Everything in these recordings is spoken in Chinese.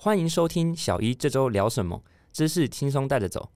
欢迎收听小一这周聊什么，知识轻松带着走。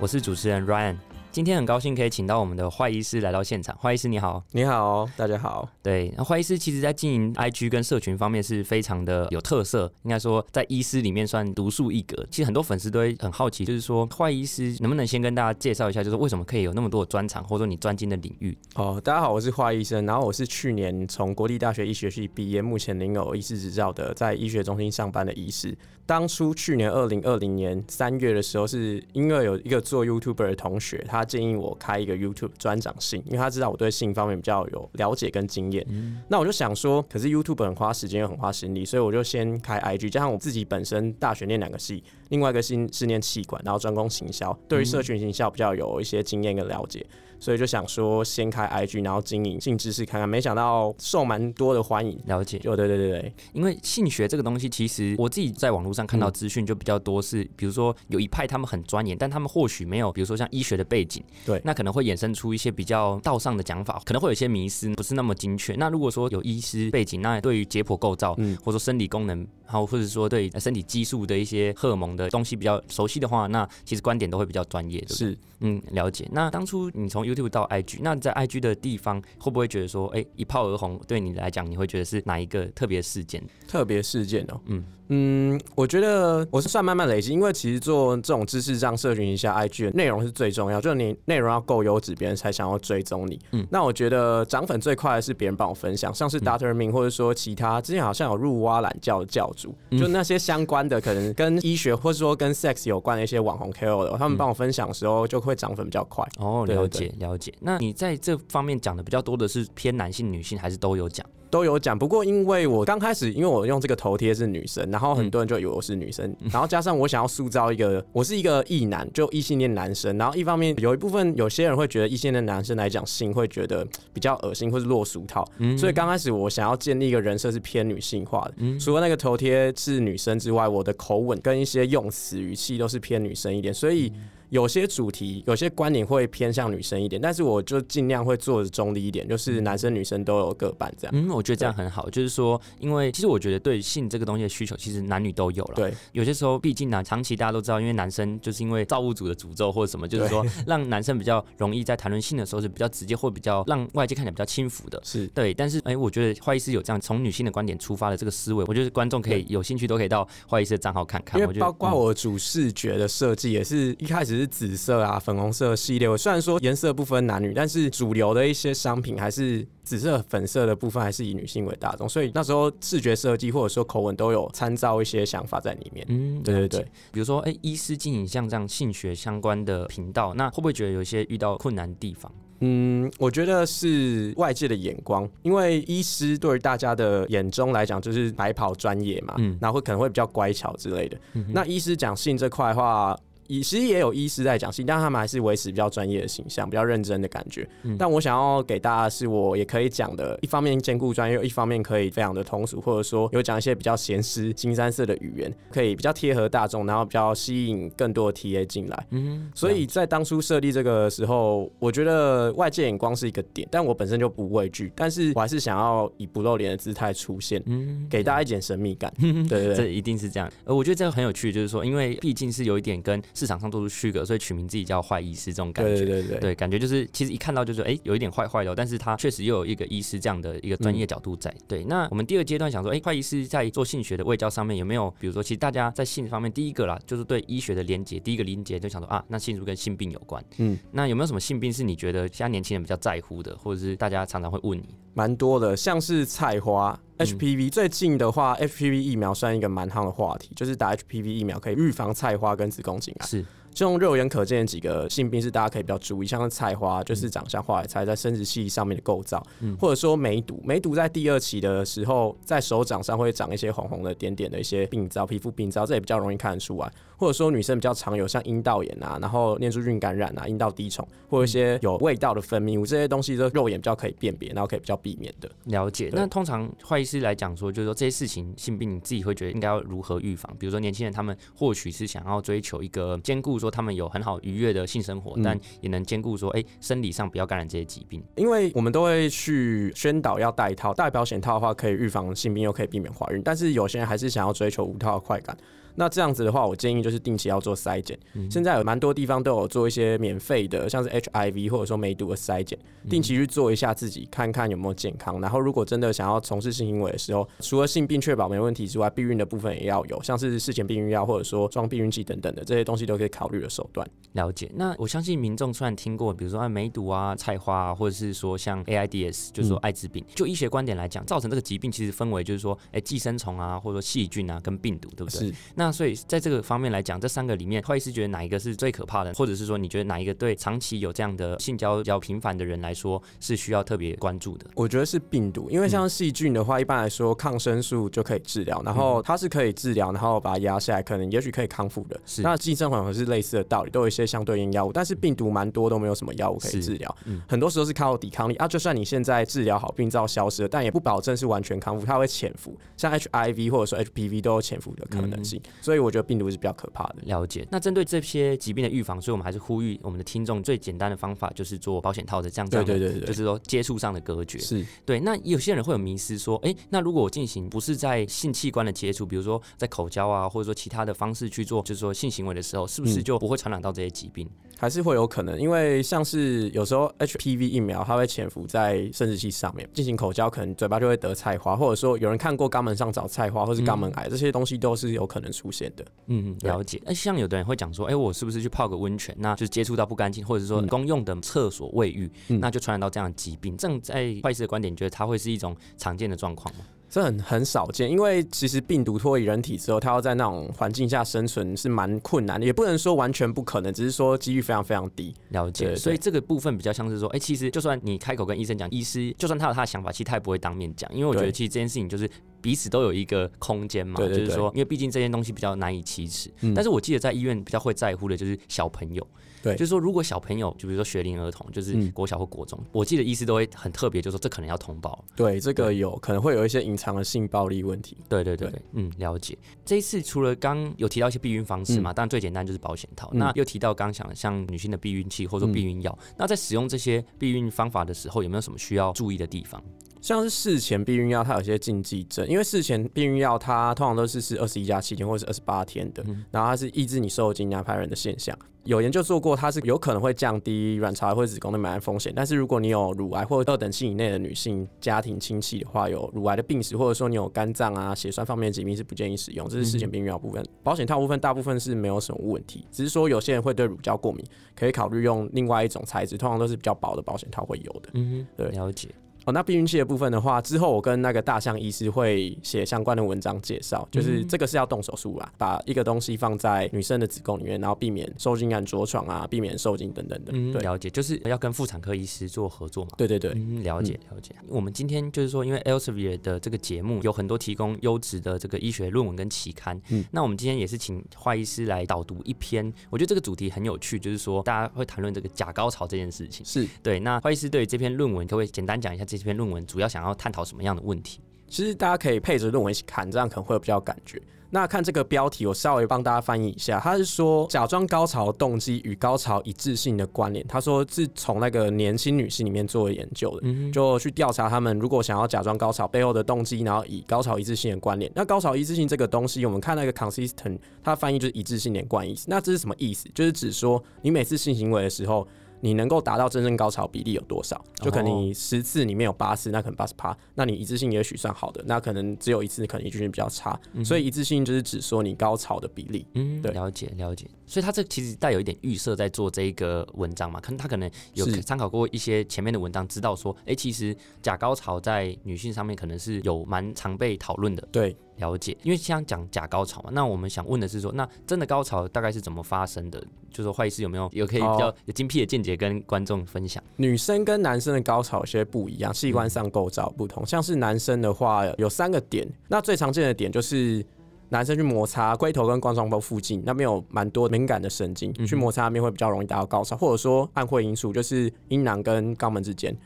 我是主持人 Ryan。今天很高兴可以请到我们的坏医师来到现场。坏医师你好，你好，大家好。对，那坏医师其实在经营 IG 跟社群方面是非常的有特色，应该说在医师里面算独树一格。其实很多粉丝都会很好奇，就是说坏医师能不能先跟大家介绍一下，就是为什么可以有那么多的专长，或者说你专精的领域？哦，大家好，我是坏医生，然后我是去年从国立大学医学系毕业，目前领有医师执照的，在医学中心上班的医师。当初去年二零二零年三月的时候，是因为有一个做 YouTuber 的同学，他建议我开一个 YouTube 专长性，因为他知道我对性方面比较有了解跟经验。那我就想说，可是 YouTube 很花时间又很花心力，所以我就先开 IG，加上我自己本身大学念两个系，另外一个系是念气管，然后专攻行销，对于社群行销比较有一些经验跟了解。所以就想说先开 IG，然后经营性知识看看，没想到受蛮多的欢迎。了解，就对对对对，因为性学这个东西，其实我自己在网络上看到资讯就比较多，是比如说有一派他们很钻研，但他们或许没有，比如说像医学的背景，对，那可能会衍生出一些比较道上的讲法，可能会有一些迷失，不是那么精确。那如果说有医师背景，那对于解剖构造，嗯，或者说生理功能，然后或者说对身体激素的一些荷尔蒙的东西比较熟悉的话，那其实观点都会比较专业，是，嗯，了解。那当初你从 YouTube 到 IG，那那在 IG 的地方，会不会觉得说，哎，一炮而红，对你来讲，你会觉得是哪一个特别事件？特别事件哦，嗯。嗯，我觉得我是算慢慢累积，因为其实做这种知识这样社群一下 IG 的内容是最重要，就是你内容要够优质，别人才想要追踪你。嗯，那我觉得涨粉最快的是别人帮我分享，像是 Doctor Ming 或者说其他之前好像有入蛙懒教的教主，就那些相关的可能跟医学或者说跟 sex 有关的一些网红 KOL 的，他们帮我分享的时候就会涨粉比较快。哦，了解了解。那你在这方面讲的比较多的是偏男性、女性，还是都有讲？都有讲，不过因为我刚开始，因为我用这个头贴是女生，然后很多人就以为我是女生，然后加上我想要塑造一个我是一个异男，就异性恋男生，然后一方面有一部分有些人会觉得异性的男生来讲性会觉得比较恶心或是落俗套，所以刚开始我想要建立一个人设是偏女性化的，除了那个头贴是女生之外，我的口吻跟一些用词语气都是偏女生一点，所以。有些主题、有些观点会偏向女生一点，但是我就尽量会做的中立一点，就是男生女生都有各半这样。嗯，我觉得这样很好，就是说，因为其实我觉得对性这个东西的需求，其实男女都有了。对，有些时候毕竟呢，长期大家都知道，因为男生就是因为造物主的诅咒或者什么，就是说让男生比较容易在谈论性的时候是比较直接或比较让外界看起来比较轻浮的。是对，但是哎，我觉得坏医师有这样从女性的观点出发的这个思维，我觉得观众可以有兴趣都可以到坏医师的账号看看。因为包括我主视觉的设计也是一开始是紫色啊。粉红色系列，我虽然说颜色不分男女，但是主流的一些商品还是紫色、粉色的部分还是以女性为大众，所以那时候视觉设计或者说口吻都有参照一些想法在里面。嗯，对对对，比如说，哎，医师经营像这样性学相关的频道，那会不会觉得有一些遇到困难的地方？嗯，我觉得是外界的眼光，因为医师对于大家的眼中来讲就是白跑专业嘛，嗯，然后会可能会比较乖巧之类的。嗯那医师讲性这块的话。其实也有医师在讲戏，但他们还是维持比较专业的形象，比较认真的感觉。但我想要给大家是我也可以讲的，一方面兼顾专业，一方面可以非常的通俗，或者说有讲一些比较闲诗、新三色的语言，可以比较贴合大众，然后比较吸引更多的 TA 进来。嗯，所以在当初设立这个时候，我觉得外界眼光是一个点，但我本身就不畏惧，但是我还是想要以不露脸的姿态出现，嗯，给大家一点神秘感。对对，这一定是这样。呃，我觉得这个很有趣，就是说，因为毕竟是有一点跟市场上做出区隔，所以取名自己叫坏医师这种感觉，对对对，对，感觉就是其实一看到就是哎，有一点坏坏的，但是他确实又有一个医师这样的一个专业角度在。对，那我们第二阶段想说，哎，坏医师在做性学的卫教上面有没有，比如说，其实大家在性方面，第一个啦，就是对医学的连接，第一个连接就想说啊，那性是不是跟性病有关？嗯，那有没有什么性病是你觉得现在年轻人比较在乎的，或者是大家常常会问你？蛮多的，像是菜花。HPV 最近的话，HPV 疫苗算一个蛮夯的话题，就是打 HPV 疫苗可以预防菜花跟子宫颈癌。是。就用肉眼可见的几个性病是大家可以比较注意，像是菜花，就是长相花野菜在生殖器上面的构造，或者说梅毒，梅毒在第二期的时候，在手掌上会长一些红红的点点的一些病灶，皮肤病灶，这也比较容易看得出来。或者说女生比较常有像阴道炎啊，然后念珠菌感染啊，阴道滴虫，或者一些有味道的分泌物，这些东西都肉眼比较可以辨别，然后可以比较避免的。了解。那通常坏医师来讲说，就是说这些事情性病你自己会觉得应该要如何预防？比如说年轻人他们或许是想要追求一个兼顾说。说他们有很好愉悦的性生活，但也能兼顾说，哎，生理上不要感染这些疾病。因为我们都会去宣导要戴套，戴保险套的话可以预防性病，又可以避免怀孕，但是有些人还是想要追求无套的快感。那这样子的话，我建议就是定期要做筛检。现在有蛮多地方都有做一些免费的，像是 HIV 或者说梅毒的筛检，定期去做一下自己，看看有没有健康。然后如果真的想要从事性行为的时候，除了性病确保没问题之外，避孕的部分也要有，像是事前避孕药或者说装避孕器等等的这些东西都可以考虑的手段。了解。那我相信民众虽然听过，比如说梅毒啊、菜花啊，或者是说像 AIDS，就是说艾滋病，就医学观点来讲，造成这个疾病其实分为就是说，哎，寄生虫啊，或者说细菌啊，跟病毒，对不对？是。那所以在这个方面来讲，这三个里面，会医师觉得哪一个是最可怕的，或者是说你觉得哪一个对长期有这样的性交比较频繁的人来说是需要特别关注的？我觉得是病毒，因为像细菌的话，一般来说抗生素就可以治疗，然后它是可以治疗，然后把它压下来，可能也许可以康复的。是那寄生虫是类似的道理，都有一些相对应药物，但是病毒蛮多都没有什么药物可以治疗，很多时候是靠抵抗力啊。就算你现在治疗好，病灶消失了，但也不保证是完全康复，它会潜伏，像 HIV 或者说 HPV 都有潜伏的可能性，所以我觉得病毒是。比较可怕的了解。那针对这些疾病的预防，所以我们还是呼吁我们的听众，最简单的方法就是做保险套的这样子，对对对，就是说接触上的隔绝。是对。那有些人会有迷失，说，哎，那如果我进行不是在性器官的接触，比如说在口交啊，或者说其他的方式去做，就是说性行为的时候，是不是就不会传染到这些疾病？还是会有可能，因为像是有时候 HPV 疫苗它会潜伏在生殖器上面进行口交，可能嘴巴就会得菜花，或者说有人看过肛门上长菜花，或是肛门癌，这些东西都是有可能出现的。嗯，了解。那像有的人会讲说，哎，我是不是去泡个温泉，那就是接触到不干净，或者说公用的厕所卫浴，那就传染到这样的疾病？这样在坏事的观点，你觉得它会是一种常见的状况吗？这很很少见，因为其实病毒脱离人体之后，它要在那种环境下生存是蛮困难的，也不能说完全不可能，只是说几率非常非常低。了解，所以这个部分比较像是说，哎，其实就算你开口跟医生讲，医师就算他有他的想法，其实他也不会当面讲，因为我觉得其实这件事情就是彼此都有一个空间嘛，就是说，因为毕竟这件东西比较难以启齿。但是我记得在医院比较会在乎的就是小朋友。对，就是说，如果小朋友，就比如说学龄儿童，就是国小或国中，我记得医师都会很特别，就说这可能要通报。对，这个有可能会有一些隐藏的性暴力问题。对对对，嗯，了解。这一次除了刚有提到一些避孕方式嘛，当然最简单就是保险套。那又提到刚想像女性的避孕器或者说避孕药，那在使用这些避孕方法的时候，有没有什么需要注意的地方？像是事前避孕药，它有些禁忌症，因为事前避孕药它通常都是是二十一加七天或者是二十八天的，然后它是抑制你受精、娘胎人的现象。有研究做过，它是有可能会降低卵巢癌或者子宫的埋癌风险。但是如果你有乳癌或者二等亲以内的女性家庭亲戚的话，有乳癌的病史，或者说你有肝脏啊、血栓方面的疾病，是不建议使用。这是事前避孕药部分，保险套部分大部分是没有什么问题，只是说有些人会对乳胶过敏，可以考虑用另外一种材质，通常都是比较薄的保险套会有的。嗯，对，了解。哦，那避孕器的部分的话，之后我跟那个大象医师会写相关的文章介绍，就是这个是要动手术啦，把一个东西放在女生的子宫里面，然后避免受精卵着床啊，避免受精等等的。嗯，了解，就是要跟妇产科医师做合作嘛。对对对，了解了解。我们今天就是说，因为 Elsevier 的这个节目有很多提供优质的这个医学论文跟期刊，嗯，那我们今天也是请华医师来导读一篇，我觉得这个主题很有趣，就是说大家会谈论这个假高潮这件事情。是对，那华医师对这篇论文可不可以简单讲一下这篇论文主要想？要探讨什么样的问题？其实大家可以配着论文一起看，这样可能会有比较感觉。那看这个标题，我稍微帮大家翻译一下。他是说假装高潮动机与高潮一致性的关联。他说是从那个年轻女性里面做研究的，就去调查他们如果想要假装高潮背后的动机，然后以高潮一致性的关联。那高潮一致性这个东西，我们看那个 consistent，它翻译就是一致性连贯意思。那这是什么意思？就是指说你每次性行为的时候。你能够达到真正高潮比例有多少？就可能你十次里面有八次，那可能八十趴，那你一致性也许算好的。那可能只有一次，可能一致性比较差。所以一致性就是只说你高潮的比例。嗯，对，了解了解。所以他这其实带有一点预设在做这一个文章嘛，可能他可能有参考过一些前面的文章，知道说，哎，其实假高潮在女性上面可能是有蛮常被讨论的。对。了解，因为像讲假高潮嘛，那我们想问的是说，那真的高潮大概是怎么发生的？就说坏医师有没有有可以比较有精辟的见解跟观众分享？女生跟男生的高潮有些不一样，器官上构造不同。像是男生的话，有三个点，那最常见的点就是男生去摩擦龟头跟冠状沟附近，那边有蛮多敏感的神经，去摩擦那边会比较容易达到高潮，或者说暗会因素，就是阴囊跟肛门之间。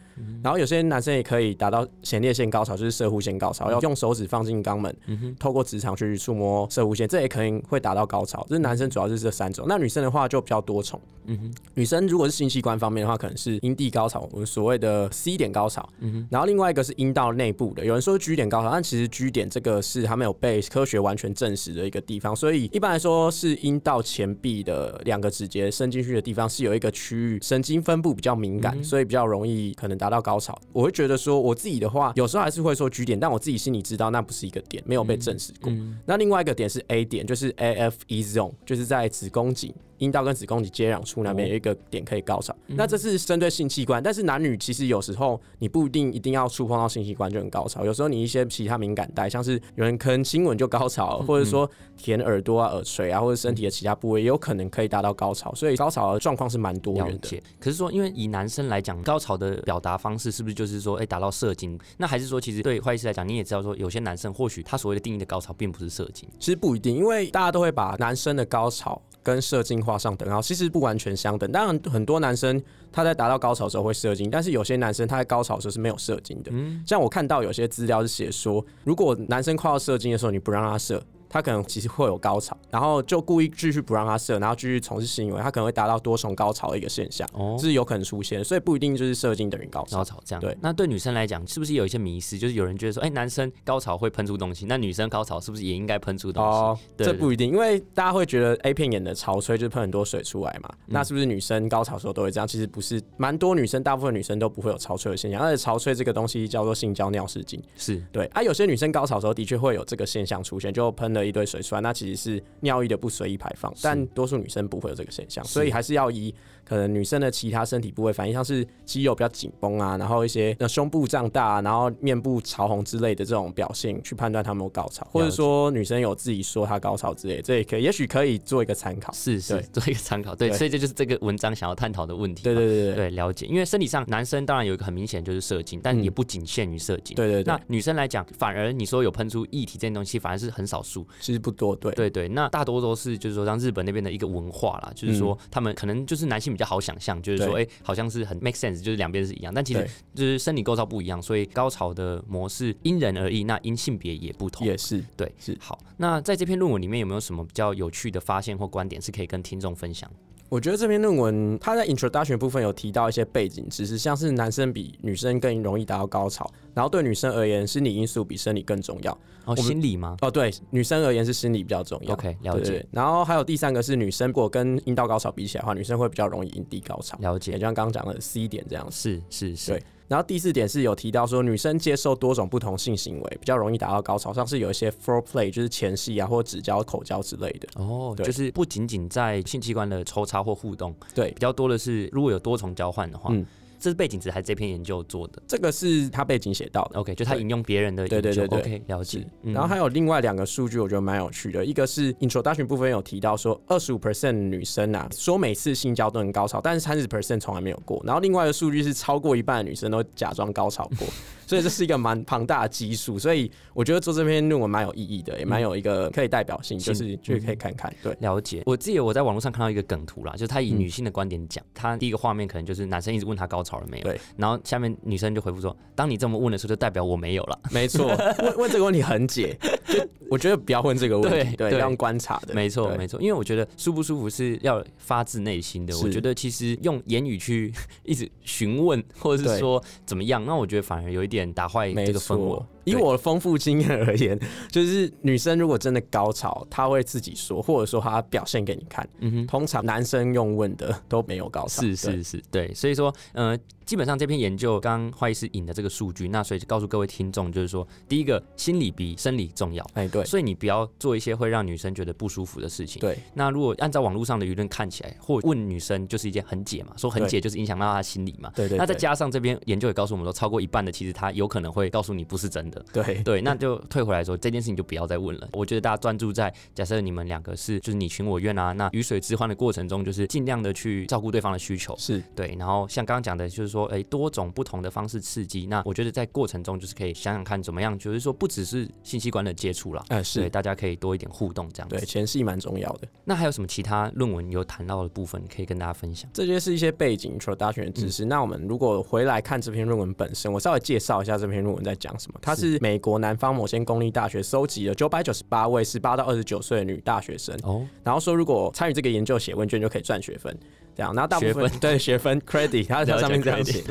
然后有些男生也可以达到前列腺高潮，就是射护腺高潮，要用手指放进肛门，透过直肠去触摸射护腺，这也可能会达到高潮。这是男生主要是这三种，那女生的话就比较多重。嗯哼，女生如果是性器官方面的话，可能是阴蒂高潮，我们所谓的 C 点高潮。嗯哼，然后另外一个是阴道内部的，有人说 G 点高潮，但其实 G 点这个是还没有被科学完全证实的一个地方，所以一般来说是阴道前壁的两个指节伸进去的地方是有一个区域神经分布比较敏感，所以比较容易可能达到高潮。我会觉得说我自己的话，有时候还是会说 G 点，但我自己心里知道那不是一个点，没有被证实过。那另外一个点是 A 点，就是 A F E zone，就是在子宫颈。阴道跟子宫颈接壤处那边有一个点可以高潮，那这是针对性器官，但是男女其实有时候你不一定一定要触碰到性器官就很高潮，有时候你一些其他敏感带，像是有人可能亲吻就高潮，或者说舔耳朵啊、耳垂啊，或者身体的其他部位，也有可能可以达到高潮，所以高潮的状况是蛮多元的。可是说，因为以男生来讲，高潮的表达方式是不是就是说，哎，达到射精？那还是说，其实对坏医师来讲，你也知道说，有些男生或许他所谓的定义的高潮并不是射精，其实不一定，因为大家都会把男生的高潮。跟射精画上等号，其实不完全相等。当然，很多男生他在达到高潮的时候会射精，但是有些男生他在高潮的时候是没有射精的。像我看到有些资料是写说，如果男生快要射精的时候，你不让他射。他可能其实会有高潮，然后就故意继续不让他射，然后继续从事性行为，他可能会达到多重高潮的一个现象，哦，是有可能出现，所以不一定就是射精等于高潮。高潮这样对。那对女生来讲，是不是有一些迷失？就是有人觉得说，哎，男生高潮会喷出东西，那女生高潮是不是也应该喷出东西？哦，这不一定，因为大家会觉得 A 片演的潮吹就是喷很多水出来嘛，那是不是女生高潮时候都会这样？其实不是，蛮多女生，大部分女生都不会有潮吹的现象，而且潮吹这个东西叫做性交尿失禁，是对。啊，有些女生高潮时候的确会有这个现象出现，就喷了一堆水出来，那。其实是尿液的不随意排放，但多数女生不会有这个现象，所以还是要以可能女生的其他身体部位反应，像是肌肉比较紧绷啊，然后一些那胸部胀大，然后面部潮红之类的这种表现去判断她有没有高潮，或者说女生有自己说她高潮之类，这也可以，也许可以做一个参考。是是，做一个参考。对，所以这就是这个文章想要探讨的问题。对对对对，对了解。因为生理上男生当然有一个很明显就是射精，但也不仅限于射精。对对对。那女生来讲，反而你说有喷出液体这些东西，反而是很少数，其实不多。对对对。那大多都是就是说，像日本那边的一个文化啦，就是说他们可能就是男性比较好想象，就是说，哎，好像是很 make sense，就是两边是一样，但其实就是生理构造不一样，所以高潮的模式因人而异，那因性别也不同，也是对，是。好。那在这篇论文里面有没有什么比较有趣的发现或观点是可以跟听众分享？我觉得这篇论文它在 introduction 部分有提到一些背景知识，像是男生比女生更容易达到高潮，然后对女生而言，心理因素比生理更重要。哦，心理吗？哦，对，女生而言是心理比较重要。OK，了解。然后还有第三个是女生，如果跟阴道高潮比起来的话，女生会比较容易阴蒂高潮。了解。也就像刚刚讲的 C 点这样。是是是。对。然后第四点是有提到说，女生接受多种不同性行为比较容易达到高潮，像是有一些 foreplay，就是前戏啊，或者指交、口交之类的。哦，就是不仅仅在性器官的抽插或互动，对，比较多的是如果有多重交换的话。嗯。这是背景词还是这篇研究做的？这个是他背景写到的。OK，就他引用别人的对对对对，OK，了解。然后还有另外两个数据，我觉得蛮有趣的。一个是 introduction 部分有提到说，二十五 percent 女生啊，说每次性交都很高潮，但是三十 percent 从来没有过。然后另外一个数据是超过一半的女生都假装高潮过。所以这是一个蛮庞大的基数，所以我觉得做这篇论文蛮有意义的，也蛮有一个可以代表性，就是就可以看看。对，了解。我记得我在网络上看到一个梗图啦，就是他以女性的观点讲，他第一个画面可能就是男生一直问他高潮了没有，对，然后下面女生就回复说，当你这么问的时候，就代表我没有了。没错，问问这个问题很解，就我觉得不要问这个问题，对，要用观察的。没错，没错，因为我觉得舒不舒服是要发自内心的。我觉得其实用言语去 一直询问，或者是说怎么样，那我觉得反而有一点打坏这个。错，以我的丰富经验而言，就是女生如果真的高潮，她会自己说，或者说她表现给你看。嗯哼，通常男生用问的都没有高潮。是是是，对，所以说，呃。基本上这篇研究刚刚坏医师引的这个数据，那所以就告诉各位听众，就是说，第一个心理比生理重要，哎对，所以你不要做一些会让女生觉得不舒服的事情。对，那如果按照网络上的舆论看起来，或问女生就是一件很解嘛，说很解就是影响到她心理嘛。对对。那再加上这边研究也告诉我们说，超过一半的其实她有可能会告诉你不是真的。对对，那就退回来说这件事情就不要再问了。我觉得大家专注在假设你们两个是就是你情我愿啊，那鱼水之欢的过程中，就是尽量的去照顾对方的需求。是对，然后像刚刚讲的，就是说，哎，多种不同的方式刺激。那我觉得在过程中，就是可以想想看怎么样，就是说不只是信息观的接触了，哎，是大家可以多一点互动这样。对，前戏蛮重要的。那还有什么其他论文有谈到的部分可以跟大家分享？这些是一些背景 introduction 的知识。那我们如果回来看这篇论文本身，我稍微介绍一下这篇论文在讲什么。它是美国南方某些公立大学收集了九百九十八位十八到二十九岁的女大学生，哦，然后说如果参与这个研究写问卷就可以赚学分。这样，然后大部分对学分 credit，它在上面这样写，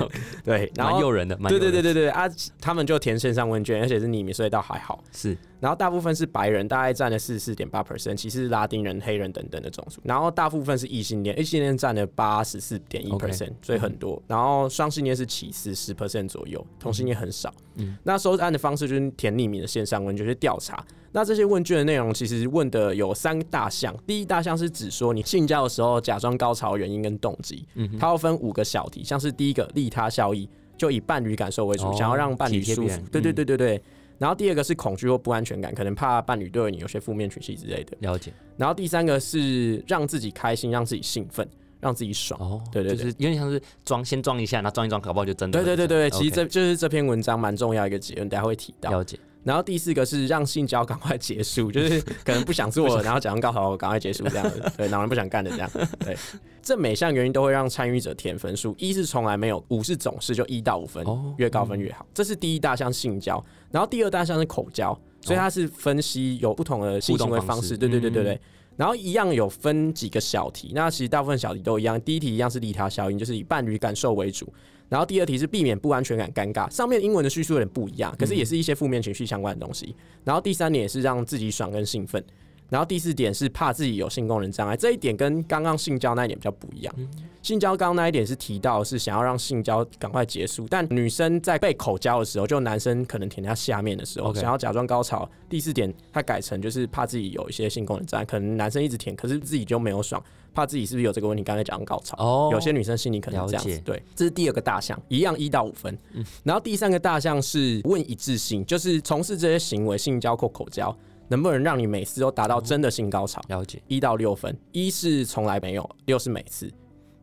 对，蛮诱人的，对对对对对啊，他们就填线上问卷，而且是匿名，所以倒还好。是，然后大部分是白人，大概占了四十四点八 percent，其实是拉丁人、黑人等等的种族。然后大部分是异性恋，异性恋占了八十四点一 percent，所以很多。然后双性恋是其次十 percent 左右，同性恋很少。嗯，那收案的方式就是填匿名的线上问卷去调查。那这些问卷的内容其实问的有三大项，第一大项是指说你性交的时候假装高潮原因跟动机，它要分五个小题，像是第一个利他效益，就以伴侣感受为主，想要让伴侣舒服，对对对对对。然后第二个是恐惧或不安全感，可能怕伴侣对你有些负面情绪之类的。了解。然后第三个是让自己开心，让自己兴奋，让自己爽。哦，对对，就是有点像是装先装一下，然后装一装，搞不好就真的。对对对对，其实这就是这篇文章蛮重要一个结论，大家会提到。了解。然后第四个是让性交赶快结束，就是可能不想做了，然后假装高潮赶快结束这样子，对，哪人不想干的这样，对，这每项原因都会让参与者填分数，一是从来没有，五是总是，就一到五分，越高分越好。这是第一大项性交，然后第二大项是口交，所以它是分析有不同的性行为方式，对对对对对。然后一样有分几个小题，那其实大部分小题都一样，第一题一样是利他效应，就是以伴侣感受为主。然后第二题是避免不安全感、尴尬。上面英文的叙述有点不一样，可是也是一些负面情绪相关的东西。然后第三点也是让自己爽跟兴奋。然后第四点是怕自己有性功能障碍，这一点跟刚刚性交那一点比较不一样。性交刚刚那一点是提到是想要让性交赶快结束，但女生在被口交的时候，就男生可能舔她下面的时候，想要假装高潮。第四点他改成就是怕自己有一些性功能障碍，可能男生一直舔，可是自己就没有爽，怕自己是不是有这个问题？刚才讲高潮，哦，有些女生心里可能这样子。对，这是第二个大项，一样一到五分。然后第三个大项是问一致性，就是从事这些行为，性交或口交。能不能让你每次都达到真的性高潮？了解，一到六分，一是从来没有，六是每次。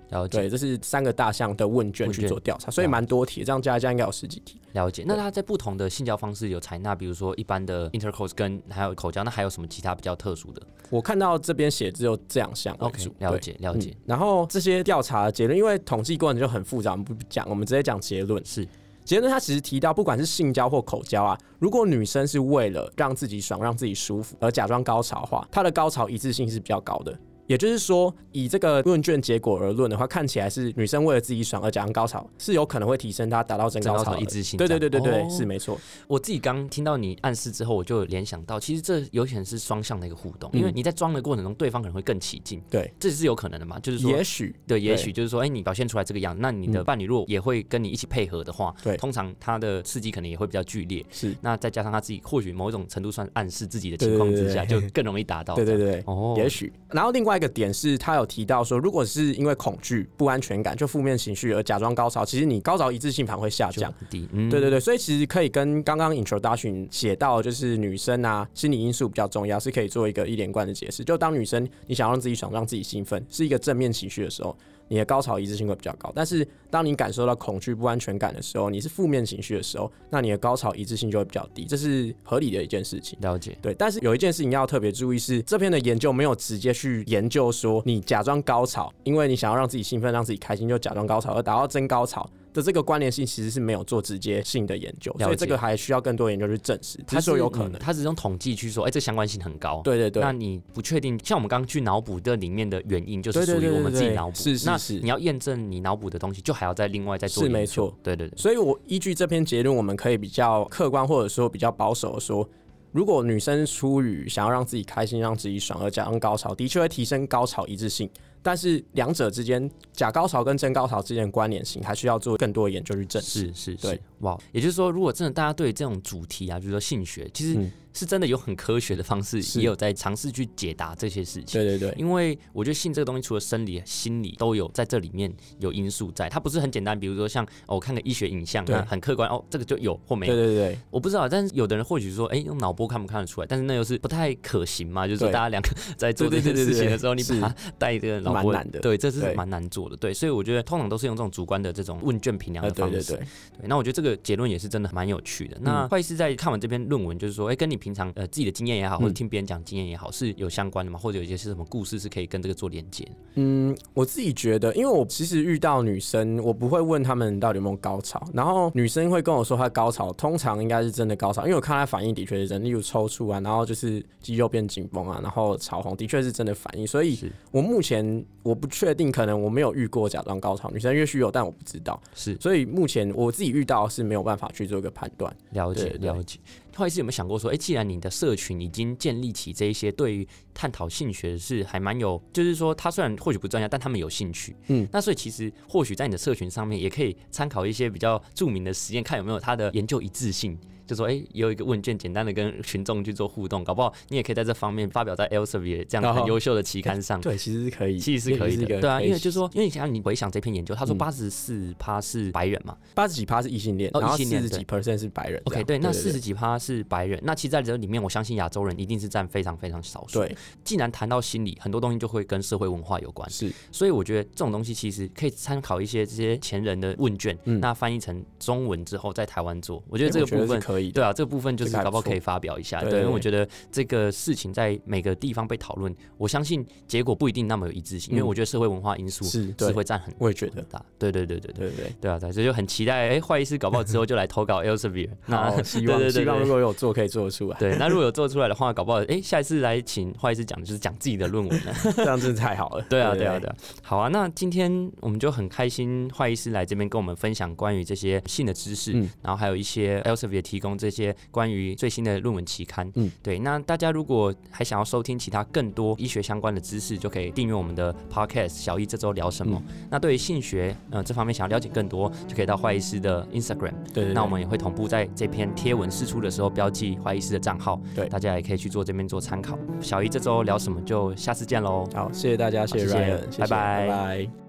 了解，对，这是三个大项的问卷去做调查，所以蛮多题，这样加一加应该有十几题。了解，那他在不同的性交方式有采纳，比如说一般的 intercourse 跟还有口交，那还有什么其他比较特殊的？我看到这边写只有这两项。OK，了解了解。然后这些调查结论，因为统计过程就很复杂，我们不讲，我们直接讲结论是。杰伦他其实提到，不管是性交或口交啊，如果女生是为了让自己爽、让自己舒服而假装高潮的话，她的高潮一致性是比较高的。也就是说，以这个问卷结果而论的话，看起来是女生为了自己爽而假装高潮，是有可能会提升她达到真高潮一致性。对对对对对，是没错。我自己刚听到你暗示之后，我就联想到，其实这有可能是双向的一个互动，因为你在装的过程中，对方可能会更起劲。对，这是有可能的嘛？就是说，也许对，也许就是说，哎，你表现出来这个样，那你的伴侣如果也会跟你一起配合的话，对，通常他的刺激可能也会比较剧烈。是，那再加上他自己或许某一种程度算暗示自己的情况之下，就更容易达到。对对对，哦，也许。然后另外一个点是他。有提到说，如果是因为恐惧、不安全感，就负面情绪而假装高潮，其实你高潮一致性反而会下降。对对对，所以其实可以跟刚刚 introduction 写到，就是女生啊，心理因素比较重要，是可以做一个一连贯的解释。就当女生你想让自己爽、让自己兴奋，是一个正面情绪的时候。你的高潮一致性会比较高，但是当你感受到恐惧、不安全感的时候，你是负面情绪的时候，那你的高潮一致性就会比较低，这是合理的一件事情。了解，对。但是有一件事情要特别注意是，这篇的研究没有直接去研究说你假装高潮，因为你想要让自己兴奋、让自己开心，就假装高潮而达到真高潮。的这个关联性其实是没有做直接性的研究，所以这个还需要更多研究去证实。他说有可能，他只是用统计去说，哎，这相关性很高。对对对。那你不确定，像我们刚刚去脑补这里面的原因，就是属于我们自己脑补。是是是。你要验证你脑补的东西，就还要再另外再做。是没错。对对对。所以我依据这篇结论，我们可以比较客观或者说比较保守的说，如果女生出于想要让自己开心、让自己爽而假装高潮，的确会提升高潮一致性。但是两者之间假高潮跟真高潮之间的关联性，还需要做更多的研究去证实。是是，对，哇，也就是说，如果真的大家对这种主题啊，比如说性学，其实。是真的有很科学的方式，也有在尝试去解答这些事情。对对对，因为我觉得性这个东西，除了生理、心理都有在这里面有因素在，它不是很简单。比如说像我看个医学影像，那很客观哦，这个就有或没有。对对对，我不知道，但是有的人或许说，哎，用脑波看不看得出来？但是那又是不太可行嘛。就是说大家两个 在做这件事情的时候，你把它带这个脑波，对，这是蛮难做的。对，所以我觉得通常都是用这种主观的这种问卷评量的方式。对对对，那我觉得这个结论也是真的蛮有趣的。那坏是在看完这篇论文，就是说，哎，跟你平常呃自己的经验。也好，或者听别人讲经验也好，是有相关的吗？或者有一些是什么故事是可以跟这个做连接？嗯，我自己觉得，因为我其实遇到女生，我不会问他们到底有没有高潮，然后女生会跟我说她高潮，通常应该是真的高潮，因为我看她反应的确是真，例如抽搐啊，然后就是肌肉变紧绷啊，然后潮红，的确是真的反应。所以，我目前我不确定，可能我没有遇过假装高潮女生，因为虚有，但我不知道。是，所以目前我自己遇到是没有办法去做一个判断。了解，了解。后来是有没有想过说，哎，既然你的社群已经建立起这一些对于探讨性学是还蛮有，就是说他虽然或许不专家，但他们有兴趣，嗯，那所以其实或许在你的社群上面也可以参考一些比较著名的实验，看有没有他的研究一致性。就说哎，有一个问卷，简单的跟群众去做互动，搞不好你也可以在这方面发表在 Elsevier 这样很优秀的期刊上。对，其实是可以，其实是可以的。对啊，因为就是说，因为你想你回想这篇研究，他说八十四趴是白人嘛，八十几趴是异性恋，然后四十几 percent 是白人。OK，对，那四十几趴是白人，那其实在这里面，我相信亚洲人一定是占非常非常少数。对，既然谈到心理，很多东西就会跟社会文化有关。是，所以我觉得这种东西其实可以参考一些这些前人的问卷，那翻译成中文之后在台湾做，我觉得这个部分可以。对啊，这个部分。就是搞不好可以发表一下，对，因为我觉得这个事情在每个地方被讨论，我相信结果不一定那么有一致性，因为我觉得社会文化因素是是会占很，我也觉得大，对对对对对对对啊，所以就很期待，哎，坏医师搞不好之后就来投稿 Elsevier，那希望希望如果有做可以做得出来，对，那如果有做出来的话，搞不好哎，下一次来请坏医师讲就是讲自己的论文了，这样真的太好了，对啊对啊对啊，好啊，那今天我们就很开心，坏医师来这边跟我们分享关于这些性的知识，嗯然后还有一些 Elsevier 提供这些关于最新的。论文期刊，嗯，对，那大家如果还想要收听其他更多医学相关的知识，就可以订阅我们的 podcast。小易这周聊什么？那对于性学，呃，这方面想要了解更多，就可以到坏医师的 Instagram。对，那我们也会同步在这篇贴文释出的时候标记怀疑师的账号。对，大家也可以去做这边做参考。小姨这周聊什么？就下次见喽。好，谢谢大家，谢谢 Ryan，拜拜，拜拜。